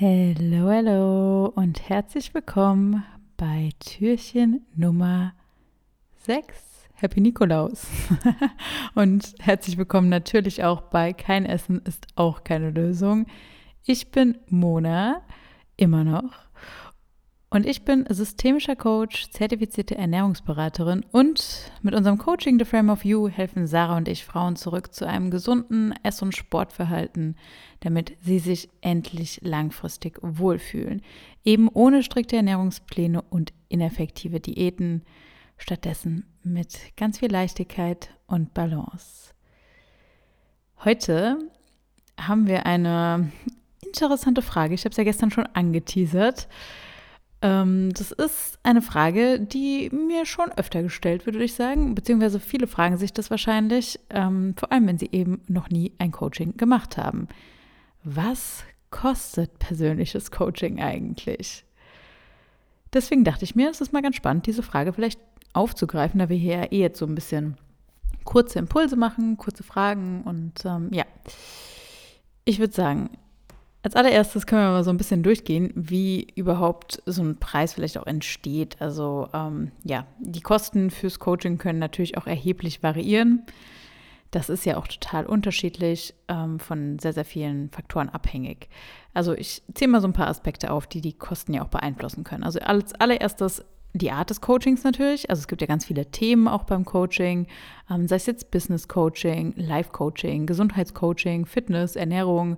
Hallo, hallo und herzlich willkommen bei Türchen Nummer 6. Happy Nikolaus. und herzlich willkommen natürlich auch bei Kein Essen ist auch keine Lösung. Ich bin Mona, immer noch. Und ich bin systemischer Coach, zertifizierte Ernährungsberaterin und mit unserem Coaching The Frame of You helfen Sarah und ich Frauen zurück zu einem gesunden Ess- und Sportverhalten, damit sie sich endlich langfristig wohlfühlen. Eben ohne strikte Ernährungspläne und ineffektive Diäten, stattdessen mit ganz viel Leichtigkeit und Balance. Heute haben wir eine interessante Frage. Ich habe es ja gestern schon angeteasert. Ähm, das ist eine Frage, die mir schon öfter gestellt wird, würde ich sagen. Beziehungsweise viele fragen sich das wahrscheinlich, ähm, vor allem wenn sie eben noch nie ein Coaching gemacht haben. Was kostet persönliches Coaching eigentlich? Deswegen dachte ich mir, es ist mal ganz spannend, diese Frage vielleicht aufzugreifen, da wir hier ja eh jetzt so ein bisschen kurze Impulse machen, kurze Fragen und ähm, ja. Ich würde sagen, als allererstes können wir mal so ein bisschen durchgehen, wie überhaupt so ein Preis vielleicht auch entsteht. Also ähm, ja, die Kosten fürs Coaching können natürlich auch erheblich variieren. Das ist ja auch total unterschiedlich ähm, von sehr, sehr vielen Faktoren abhängig. Also ich zähle mal so ein paar Aspekte auf, die die Kosten ja auch beeinflussen können. Also als allererstes die Art des Coachings natürlich. Also es gibt ja ganz viele Themen auch beim Coaching, ähm, sei es jetzt Business Coaching, Life Coaching, Gesundheitscoaching, Fitness, Ernährung,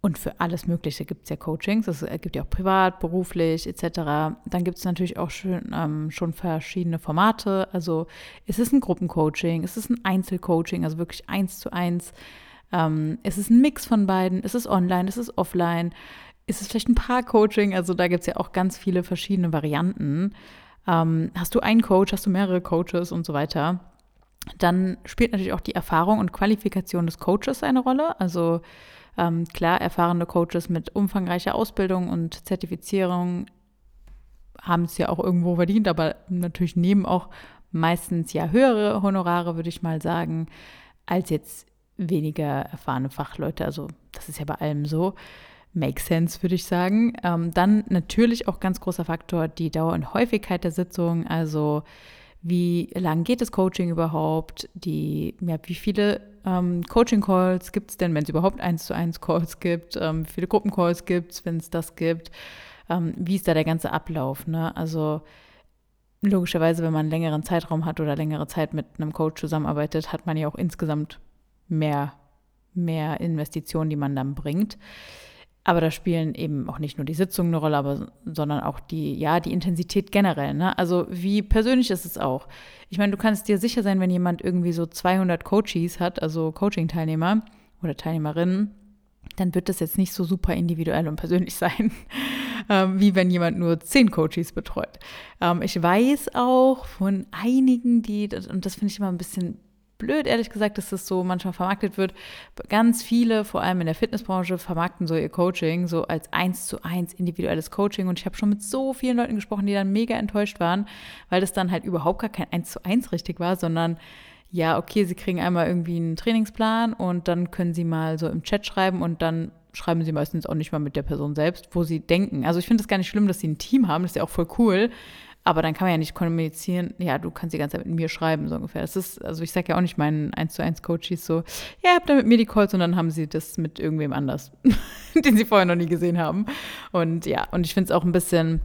und für alles Mögliche gibt es ja Coachings. Es gibt ja auch privat, beruflich etc. Dann gibt es natürlich auch schon, ähm, schon verschiedene Formate. Also ist es ein Gruppencoaching, ist es ein Einzelcoaching, also wirklich eins zu eins. Ähm, ist es ein Mix von beiden? Ist es online? Ist es offline? Ist es vielleicht ein Paar-Coaching? Also da gibt es ja auch ganz viele verschiedene Varianten. Ähm, hast du einen Coach, hast du mehrere Coaches und so weiter? Dann spielt natürlich auch die Erfahrung und Qualifikation des Coaches eine Rolle. Also ähm, klar, erfahrene Coaches mit umfangreicher Ausbildung und Zertifizierung haben es ja auch irgendwo verdient, aber natürlich nehmen auch meistens ja höhere Honorare, würde ich mal sagen, als jetzt weniger erfahrene Fachleute. Also das ist ja bei allem so. Make sense, würde ich sagen. Ähm, dann natürlich auch ganz großer Faktor die Dauer und Häufigkeit der Sitzung. Also wie lang geht das Coaching überhaupt? Die, ja, wie viele ähm, Coaching-Calls gibt es denn, wenn es überhaupt eins zu eins Calls gibt? Ähm, wie viele Gruppencalls gibt es, wenn es das gibt? Ähm, wie ist da der ganze Ablauf? Ne? Also logischerweise, wenn man einen längeren Zeitraum hat oder längere Zeit mit einem Coach zusammenarbeitet, hat man ja auch insgesamt mehr, mehr Investitionen, die man dann bringt. Aber da spielen eben auch nicht nur die Sitzungen eine Rolle, aber, sondern auch die, ja, die Intensität generell. Ne? Also wie persönlich ist es auch. Ich meine, du kannst dir sicher sein, wenn jemand irgendwie so 200 Coaches hat, also Coaching-Teilnehmer oder Teilnehmerinnen, dann wird das jetzt nicht so super individuell und persönlich sein, ähm, wie wenn jemand nur 10 Coaches betreut. Ähm, ich weiß auch von einigen, die, und das finde ich immer ein bisschen blöd, ehrlich gesagt, dass das so manchmal vermarktet wird. Ganz viele, vor allem in der Fitnessbranche, vermarkten so ihr Coaching so als eins zu eins individuelles Coaching. Und ich habe schon mit so vielen Leuten gesprochen, die dann mega enttäuscht waren, weil das dann halt überhaupt gar kein eins zu eins richtig war, sondern ja, okay, sie kriegen einmal irgendwie einen Trainingsplan und dann können sie mal so im Chat schreiben und dann schreiben sie meistens auch nicht mal mit der Person selbst, wo sie denken. Also ich finde es gar nicht schlimm, dass sie ein Team haben, das ist ja auch voll cool. Aber dann kann man ja nicht kommunizieren, ja, du kannst die ganze Zeit mit mir schreiben, so ungefähr. Das ist, also ich sage ja auch nicht meinen 1 zu 1 Coaches so, ja, habt ihr mit mir die Calls und dann haben sie das mit irgendwem anders, den sie vorher noch nie gesehen haben. Und ja, und ich finde es auch ein bisschen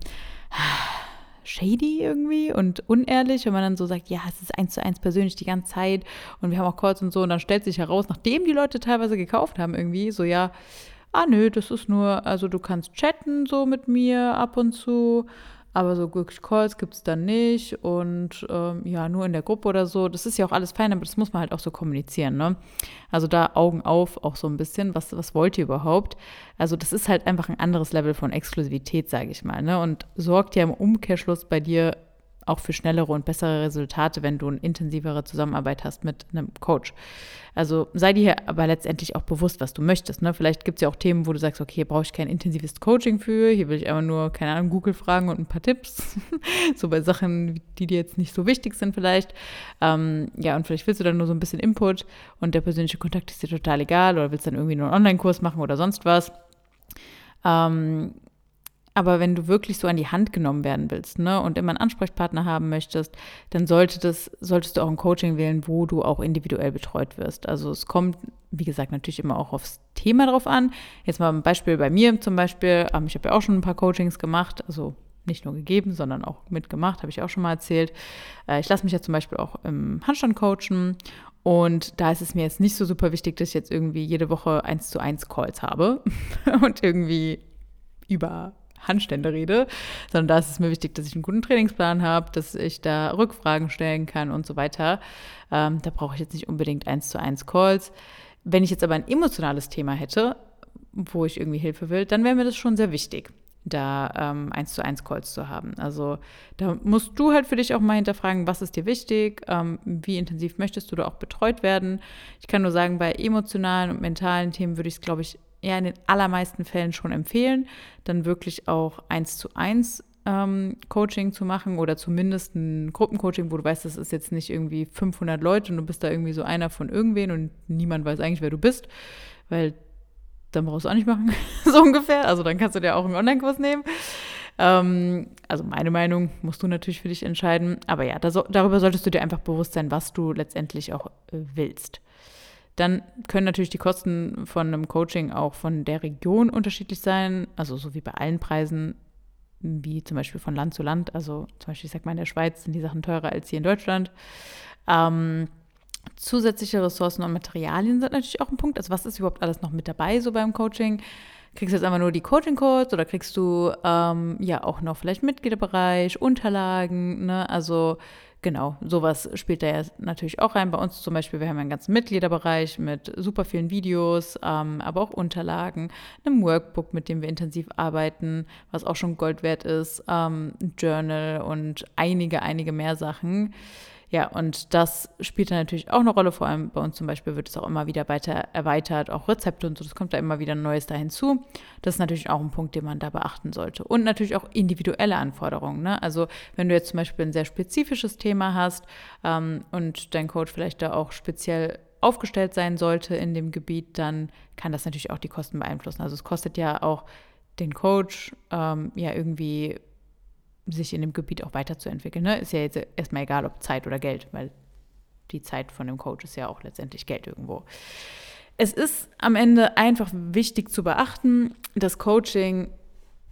shady irgendwie und unehrlich, wenn man dann so sagt, ja, es ist eins zu eins persönlich die ganze Zeit und wir haben auch Calls und so und dann stellt sich heraus, nachdem die Leute teilweise gekauft haben irgendwie, so ja, ah nö, das ist nur, also du kannst chatten so mit mir ab und zu aber so wirklich Calls gibt es dann nicht und ähm, ja, nur in der Gruppe oder so. Das ist ja auch alles fein, aber das muss man halt auch so kommunizieren, ne? Also da Augen auf auch so ein bisschen, was, was wollt ihr überhaupt? Also das ist halt einfach ein anderes Level von Exklusivität, sage ich mal, ne? Und sorgt ja im Umkehrschluss bei dir auch für schnellere und bessere Resultate, wenn du eine intensivere Zusammenarbeit hast mit einem Coach. Also sei dir aber letztendlich auch bewusst, was du möchtest. Ne? Vielleicht gibt es ja auch Themen, wo du sagst, okay, hier brauche ich kein intensives Coaching für, hier will ich einfach nur, keine Ahnung, Google fragen und ein paar Tipps. so bei Sachen, die dir jetzt nicht so wichtig sind vielleicht. Ähm, ja, und vielleicht willst du dann nur so ein bisschen Input und der persönliche Kontakt ist dir total egal oder willst dann irgendwie nur einen Online-Kurs machen oder sonst was. Ähm, aber wenn du wirklich so an die Hand genommen werden willst ne, und immer einen Ansprechpartner haben möchtest, dann sollte das, solltest du auch ein Coaching wählen, wo du auch individuell betreut wirst. Also es kommt, wie gesagt, natürlich immer auch aufs Thema drauf an. Jetzt mal ein Beispiel bei mir zum Beispiel. Ähm, ich habe ja auch schon ein paar Coachings gemacht, also nicht nur gegeben, sondern auch mitgemacht, habe ich auch schon mal erzählt. Äh, ich lasse mich ja zum Beispiel auch im Handstand coachen und da ist es mir jetzt nicht so super wichtig, dass ich jetzt irgendwie jede Woche eins zu eins Calls habe und irgendwie über Handstände rede, sondern da ist es mir wichtig, dass ich einen guten Trainingsplan habe, dass ich da Rückfragen stellen kann und so weiter. Ähm, da brauche ich jetzt nicht unbedingt eins zu eins Calls. Wenn ich jetzt aber ein emotionales Thema hätte, wo ich irgendwie Hilfe will, dann wäre mir das schon sehr wichtig, da ähm, eins zu eins Calls zu haben. Also da musst du halt für dich auch mal hinterfragen, was ist dir wichtig, ähm, wie intensiv möchtest du da auch betreut werden. Ich kann nur sagen, bei emotionalen und mentalen Themen würde ich es, glaube ich, ja in den allermeisten Fällen schon empfehlen, dann wirklich auch eins zu eins ähm, Coaching zu machen oder zumindest ein Gruppencoaching, wo du weißt, das ist jetzt nicht irgendwie 500 Leute und du bist da irgendwie so einer von irgendwen und niemand weiß eigentlich, wer du bist, weil dann brauchst du auch nicht machen, so ungefähr. Also dann kannst du dir auch einen Online-Kurs nehmen. Ähm, also meine Meinung musst du natürlich für dich entscheiden. Aber ja, da so, darüber solltest du dir einfach bewusst sein, was du letztendlich auch äh, willst. Dann können natürlich die Kosten von einem Coaching auch von der Region unterschiedlich sein, also so wie bei allen Preisen, wie zum Beispiel von Land zu Land. Also zum Beispiel, ich sag mal, in der Schweiz sind die Sachen teurer als hier in Deutschland. Ähm, zusätzliche Ressourcen und Materialien sind natürlich auch ein Punkt. Also was ist überhaupt alles noch mit dabei so beim Coaching? Kriegst du jetzt einfach nur die Coaching-Codes oder kriegst du ähm, ja auch noch vielleicht Mitgliederbereich, Unterlagen, ne? Also Genau, sowas spielt da ja natürlich auch rein. Bei uns zum Beispiel, wir haben einen ganzen Mitgliederbereich mit super vielen Videos, ähm, aber auch Unterlagen, einem Workbook, mit dem wir intensiv arbeiten, was auch schon Gold wert ist, ähm, ein Journal und einige, einige mehr Sachen. Ja, und das spielt dann natürlich auch eine Rolle. Vor allem bei uns zum Beispiel wird es auch immer wieder weiter erweitert, auch Rezepte und so. Das kommt da immer wieder Neues da hinzu. Das ist natürlich auch ein Punkt, den man da beachten sollte. Und natürlich auch individuelle Anforderungen. Ne? Also wenn du jetzt zum Beispiel ein sehr spezifisches Thema hast ähm, und dein Coach vielleicht da auch speziell aufgestellt sein sollte in dem Gebiet, dann kann das natürlich auch die Kosten beeinflussen. Also es kostet ja auch den Coach ähm, ja irgendwie sich in dem Gebiet auch weiterzuentwickeln. Ne? Ist ja jetzt erstmal egal, ob Zeit oder Geld, weil die Zeit von dem Coach ist ja auch letztendlich Geld irgendwo. Es ist am Ende einfach wichtig zu beachten, dass Coaching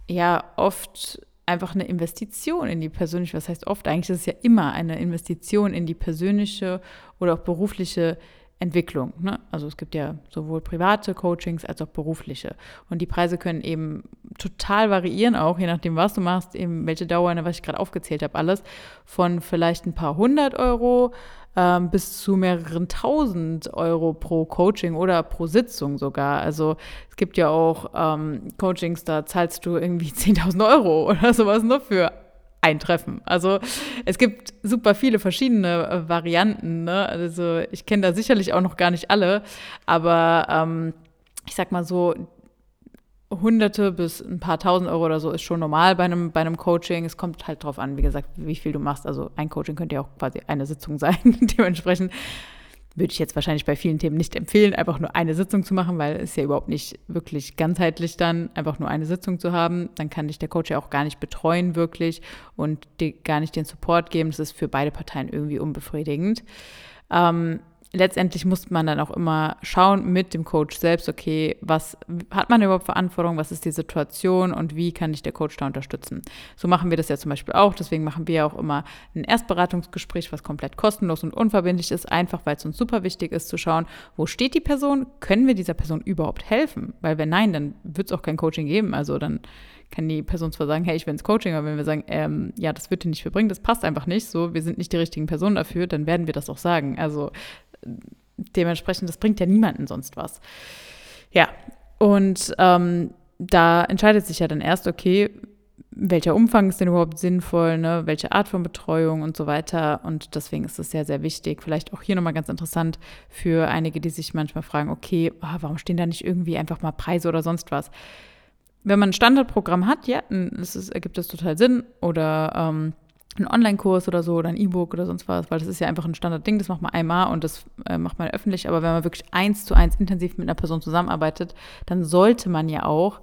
ja oft einfach eine Investition in die persönliche, was heißt oft, eigentlich ist es ja immer eine Investition in die persönliche oder auch berufliche Entwicklung. Ne? Also es gibt ja sowohl private Coachings als auch berufliche. Und die Preise können eben total variieren, auch je nachdem, was du machst, eben welche Dauer, ne, was ich gerade aufgezählt habe, alles. Von vielleicht ein paar hundert Euro ähm, bis zu mehreren tausend Euro pro Coaching oder pro Sitzung sogar. Also es gibt ja auch ähm, Coachings, da zahlst du irgendwie 10.000 Euro oder sowas nur für eintreffen. Also es gibt super viele verschiedene äh, Varianten. Ne? Also ich kenne da sicherlich auch noch gar nicht alle, aber ähm, ich sag mal so, Hunderte bis ein paar tausend Euro oder so ist schon normal bei einem, bei einem Coaching. Es kommt halt drauf an, wie gesagt, wie viel du machst. Also ein Coaching könnte ja auch quasi eine Sitzung sein. Dementsprechend würde ich jetzt wahrscheinlich bei vielen Themen nicht empfehlen, einfach nur eine Sitzung zu machen, weil es ja überhaupt nicht wirklich ganzheitlich dann, einfach nur eine Sitzung zu haben. Dann kann dich der Coach ja auch gar nicht betreuen wirklich und dir gar nicht den Support geben. Das ist für beide Parteien irgendwie unbefriedigend. Ähm, letztendlich muss man dann auch immer schauen mit dem Coach selbst, okay, was hat man überhaupt Verantwortung, was ist die Situation und wie kann ich der Coach da unterstützen. So machen wir das ja zum Beispiel auch, deswegen machen wir auch immer ein Erstberatungsgespräch, was komplett kostenlos und unverbindlich ist, einfach weil es uns super wichtig ist zu schauen, wo steht die Person, können wir dieser Person überhaupt helfen? Weil wenn nein, dann wird es auch kein Coaching geben, also dann kann die Person zwar sagen, hey, ich will ins Coaching, aber wenn wir sagen, ähm, ja, das wird dir nicht viel bringen, das passt einfach nicht so, wir sind nicht die richtigen Personen dafür, dann werden wir das auch sagen. Also dementsprechend, das bringt ja niemanden sonst was. Ja, und ähm, da entscheidet sich ja dann erst, okay, welcher Umfang ist denn überhaupt sinnvoll, ne? welche Art von Betreuung und so weiter. Und deswegen ist es sehr, sehr wichtig. Vielleicht auch hier nochmal ganz interessant für einige, die sich manchmal fragen, okay, oh, warum stehen da nicht irgendwie einfach mal Preise oder sonst was? Wenn man ein Standardprogramm hat, ja, dann ist, ergibt das total Sinn. Oder ähm, einen Online-Kurs oder so oder ein E-Book oder sonst was, weil das ist ja einfach ein Standardding, das macht man einmal und das äh, macht man öffentlich. Aber wenn man wirklich eins zu eins intensiv mit einer Person zusammenarbeitet, dann sollte man ja auch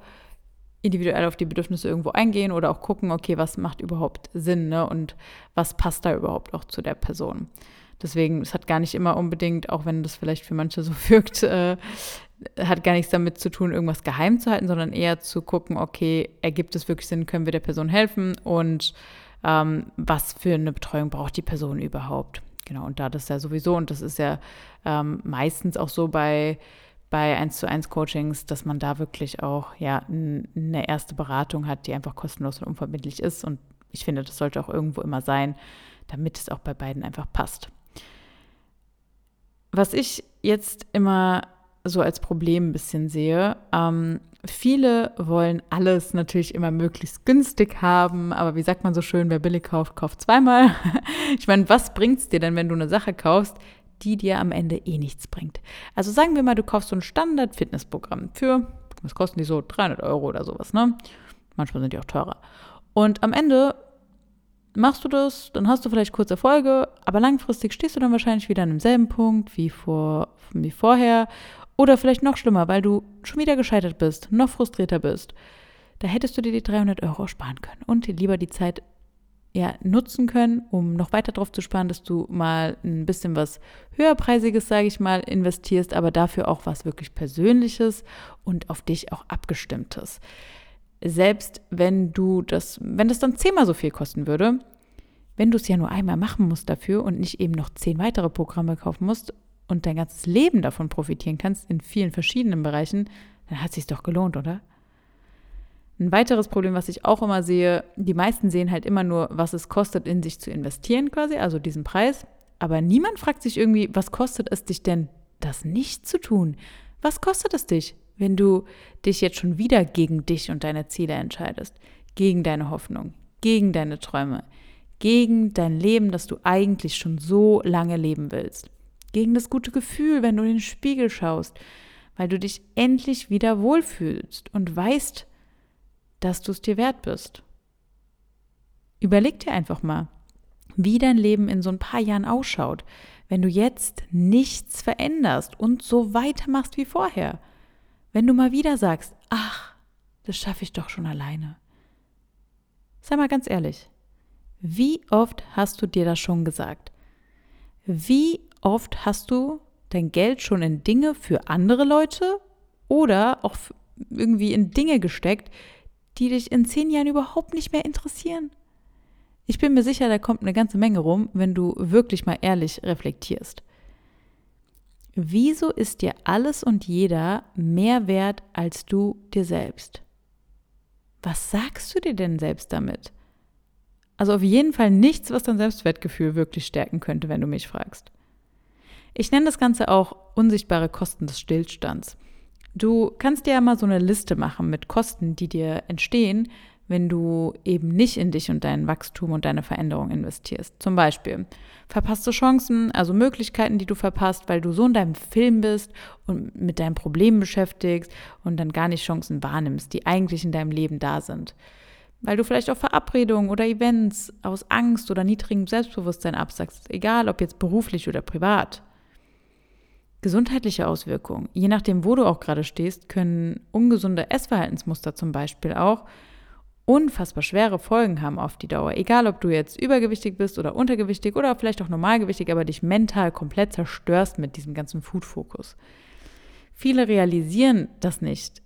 individuell auf die Bedürfnisse irgendwo eingehen oder auch gucken, okay, was macht überhaupt Sinn ne? und was passt da überhaupt auch zu der Person. Deswegen, es hat gar nicht immer unbedingt, auch wenn das vielleicht für manche so wirkt, äh, hat gar nichts damit zu tun, irgendwas geheim zu halten, sondern eher zu gucken, okay, ergibt es wirklich Sinn, können wir der Person helfen und ähm, was für eine Betreuung braucht die Person überhaupt. Genau, und da das ja sowieso, und das ist ja ähm, meistens auch so bei bei 1 zu 1 Coachings, dass man da wirklich auch ja eine erste Beratung hat, die einfach kostenlos und unverbindlich ist. Und ich finde, das sollte auch irgendwo immer sein, damit es auch bei beiden einfach passt. Was ich jetzt immer so als Problem ein bisschen sehe, ähm, viele wollen alles natürlich immer möglichst günstig haben, aber wie sagt man so schön, wer billig kauft, kauft zweimal. ich meine, was bringt es dir denn, wenn du eine Sache kaufst, die dir am Ende eh nichts bringt. Also sagen wir mal, du kaufst so ein Standard-Fitnessprogramm für, was kosten die so, 300 Euro oder sowas, ne? Manchmal sind die auch teurer. Und am Ende machst du das, dann hast du vielleicht kurze Erfolge, aber langfristig stehst du dann wahrscheinlich wieder an demselben Punkt wie, vor, wie vorher oder vielleicht noch schlimmer, weil du schon wieder gescheitert bist, noch frustrierter bist. Da hättest du dir die 300 Euro sparen können und lieber die Zeit ja, nutzen können, um noch weiter drauf zu sparen, dass du mal ein bisschen was höherpreisiges, sage ich mal, investierst, aber dafür auch was wirklich Persönliches und auf dich auch abgestimmtes. Selbst wenn du das, wenn das dann zehnmal so viel kosten würde, wenn du es ja nur einmal machen musst dafür und nicht eben noch zehn weitere Programme kaufen musst und dein ganzes Leben davon profitieren kannst in vielen verschiedenen Bereichen, dann hat es sich doch gelohnt, oder? Ein weiteres Problem, was ich auch immer sehe, die meisten sehen halt immer nur, was es kostet, in sich zu investieren quasi, also diesen Preis. Aber niemand fragt sich irgendwie, was kostet es dich denn, das nicht zu tun? Was kostet es dich, wenn du dich jetzt schon wieder gegen dich und deine Ziele entscheidest? Gegen deine Hoffnung, gegen deine Träume, gegen dein Leben, das du eigentlich schon so lange leben willst. Gegen das gute Gefühl, wenn du in den Spiegel schaust, weil du dich endlich wieder wohlfühlst und weißt, dass du es dir wert bist. Überleg dir einfach mal, wie dein Leben in so ein paar Jahren ausschaut, wenn du jetzt nichts veränderst und so weitermachst wie vorher. Wenn du mal wieder sagst, ach, das schaffe ich doch schon alleine. Sei mal ganz ehrlich, wie oft hast du dir das schon gesagt? Wie oft hast du dein Geld schon in Dinge für andere Leute oder auch irgendwie in Dinge gesteckt, die dich in zehn Jahren überhaupt nicht mehr interessieren? Ich bin mir sicher, da kommt eine ganze Menge rum, wenn du wirklich mal ehrlich reflektierst. Wieso ist dir alles und jeder mehr wert als du dir selbst? Was sagst du dir denn selbst damit? Also auf jeden Fall nichts, was dein Selbstwertgefühl wirklich stärken könnte, wenn du mich fragst. Ich nenne das Ganze auch unsichtbare Kosten des Stillstands. Du kannst dir ja mal so eine Liste machen mit Kosten, die dir entstehen, wenn du eben nicht in dich und dein Wachstum und deine Veränderung investierst. Zum Beispiel verpasste Chancen, also Möglichkeiten, die du verpasst, weil du so in deinem Film bist und mit deinen Problemen beschäftigst und dann gar nicht Chancen wahrnimmst, die eigentlich in deinem Leben da sind. Weil du vielleicht auch Verabredungen oder Events aus Angst oder niedrigem Selbstbewusstsein absagst, egal ob jetzt beruflich oder privat. Gesundheitliche Auswirkungen. Je nachdem, wo du auch gerade stehst, können ungesunde Essverhaltensmuster zum Beispiel auch unfassbar schwere Folgen haben auf die Dauer. Egal, ob du jetzt übergewichtig bist oder untergewichtig oder vielleicht auch normalgewichtig, aber dich mental komplett zerstörst mit diesem ganzen Food-Fokus. Viele realisieren das nicht,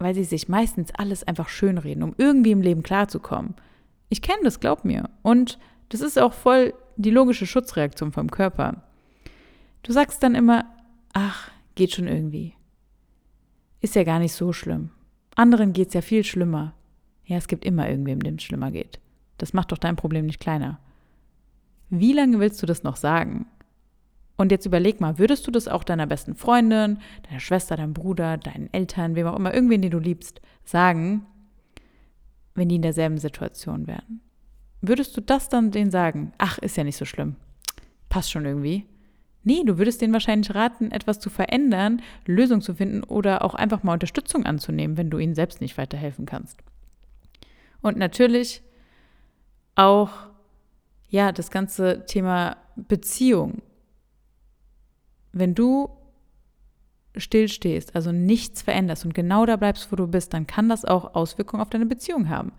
weil sie sich meistens alles einfach schönreden, um irgendwie im Leben klarzukommen. Ich kenne das, glaub mir. Und das ist auch voll die logische Schutzreaktion vom Körper. Du sagst dann immer, ach, geht schon irgendwie. Ist ja gar nicht so schlimm. Anderen geht's ja viel schlimmer. Ja, es gibt immer irgendwem, dem es schlimmer geht. Das macht doch dein Problem nicht kleiner. Wie lange willst du das noch sagen? Und jetzt überleg mal, würdest du das auch deiner besten Freundin, deiner Schwester, deinem Bruder, deinen Eltern, wem auch immer, irgendwen, den du liebst, sagen, wenn die in derselben Situation wären? Würdest du das dann denen sagen? Ach, ist ja nicht so schlimm. Passt schon irgendwie. Nee, du würdest denen wahrscheinlich raten, etwas zu verändern, Lösungen zu finden oder auch einfach mal Unterstützung anzunehmen, wenn du ihnen selbst nicht weiterhelfen kannst. Und natürlich auch, ja, das ganze Thema Beziehung. Wenn du stillstehst, also nichts veränderst und genau da bleibst, wo du bist, dann kann das auch Auswirkungen auf deine Beziehung haben.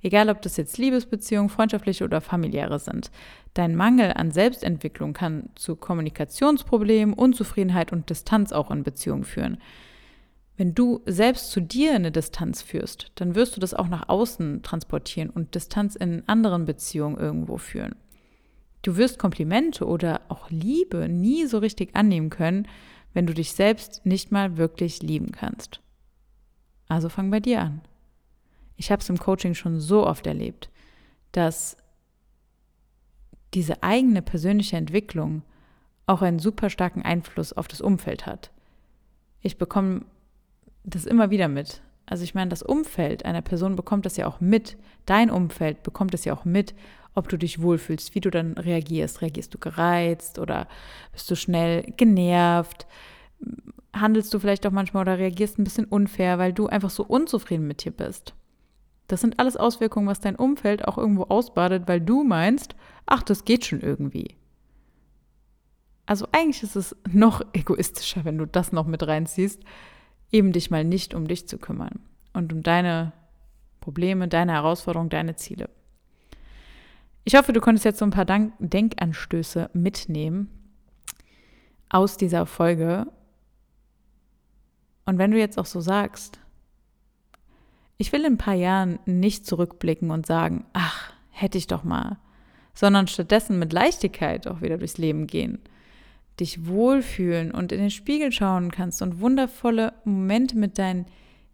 Egal, ob das jetzt Liebesbeziehungen, freundschaftliche oder familiäre sind. Dein Mangel an Selbstentwicklung kann zu Kommunikationsproblemen, Unzufriedenheit und Distanz auch in Beziehungen führen. Wenn du selbst zu dir eine Distanz führst, dann wirst du das auch nach außen transportieren und Distanz in anderen Beziehungen irgendwo führen. Du wirst Komplimente oder auch Liebe nie so richtig annehmen können, wenn du dich selbst nicht mal wirklich lieben kannst. Also fang bei dir an. Ich habe es im Coaching schon so oft erlebt, dass diese eigene persönliche Entwicklung auch einen super starken Einfluss auf das Umfeld hat. Ich bekomme das immer wieder mit. Also ich meine, das Umfeld einer Person bekommt das ja auch mit. Dein Umfeld bekommt das ja auch mit, ob du dich wohlfühlst, wie du dann reagierst. Reagierst du gereizt oder bist du schnell genervt? Handelst du vielleicht auch manchmal oder reagierst ein bisschen unfair, weil du einfach so unzufrieden mit dir bist? Das sind alles Auswirkungen, was dein Umfeld auch irgendwo ausbadet, weil du meinst, ach, das geht schon irgendwie. Also eigentlich ist es noch egoistischer, wenn du das noch mit reinziehst, eben dich mal nicht um dich zu kümmern und um deine Probleme, deine Herausforderungen, deine Ziele. Ich hoffe, du konntest jetzt so ein paar Denkanstöße mitnehmen aus dieser Folge. Und wenn du jetzt auch so sagst, ich will in ein paar Jahren nicht zurückblicken und sagen, ach, hätte ich doch mal, sondern stattdessen mit Leichtigkeit auch wieder durchs Leben gehen, dich wohlfühlen und in den Spiegel schauen kannst und wundervolle Momente mit deinen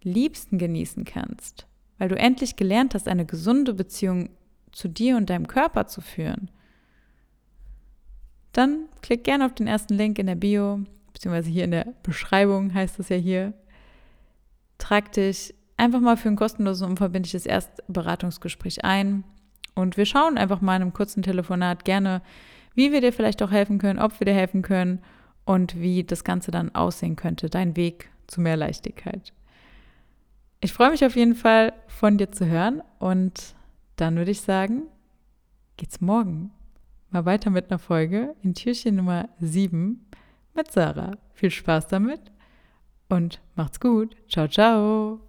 Liebsten genießen kannst, weil du endlich gelernt hast, eine gesunde Beziehung zu dir und deinem Körper zu führen. Dann klick gerne auf den ersten Link in der Bio, beziehungsweise hier in der Beschreibung heißt es ja hier. Trag dich einfach mal für ein kostenloses unverbindliches Erstberatungsgespräch ein. Und wir schauen einfach mal in einem kurzen Telefonat gerne, wie wir dir vielleicht auch helfen können, ob wir dir helfen können und wie das Ganze dann aussehen könnte, dein Weg zu mehr Leichtigkeit. Ich freue mich auf jeden Fall von dir zu hören und dann würde ich sagen, geht's morgen mal weiter mit einer Folge in Türchen Nummer 7 mit Sarah. Viel Spaß damit und macht's gut. Ciao, ciao.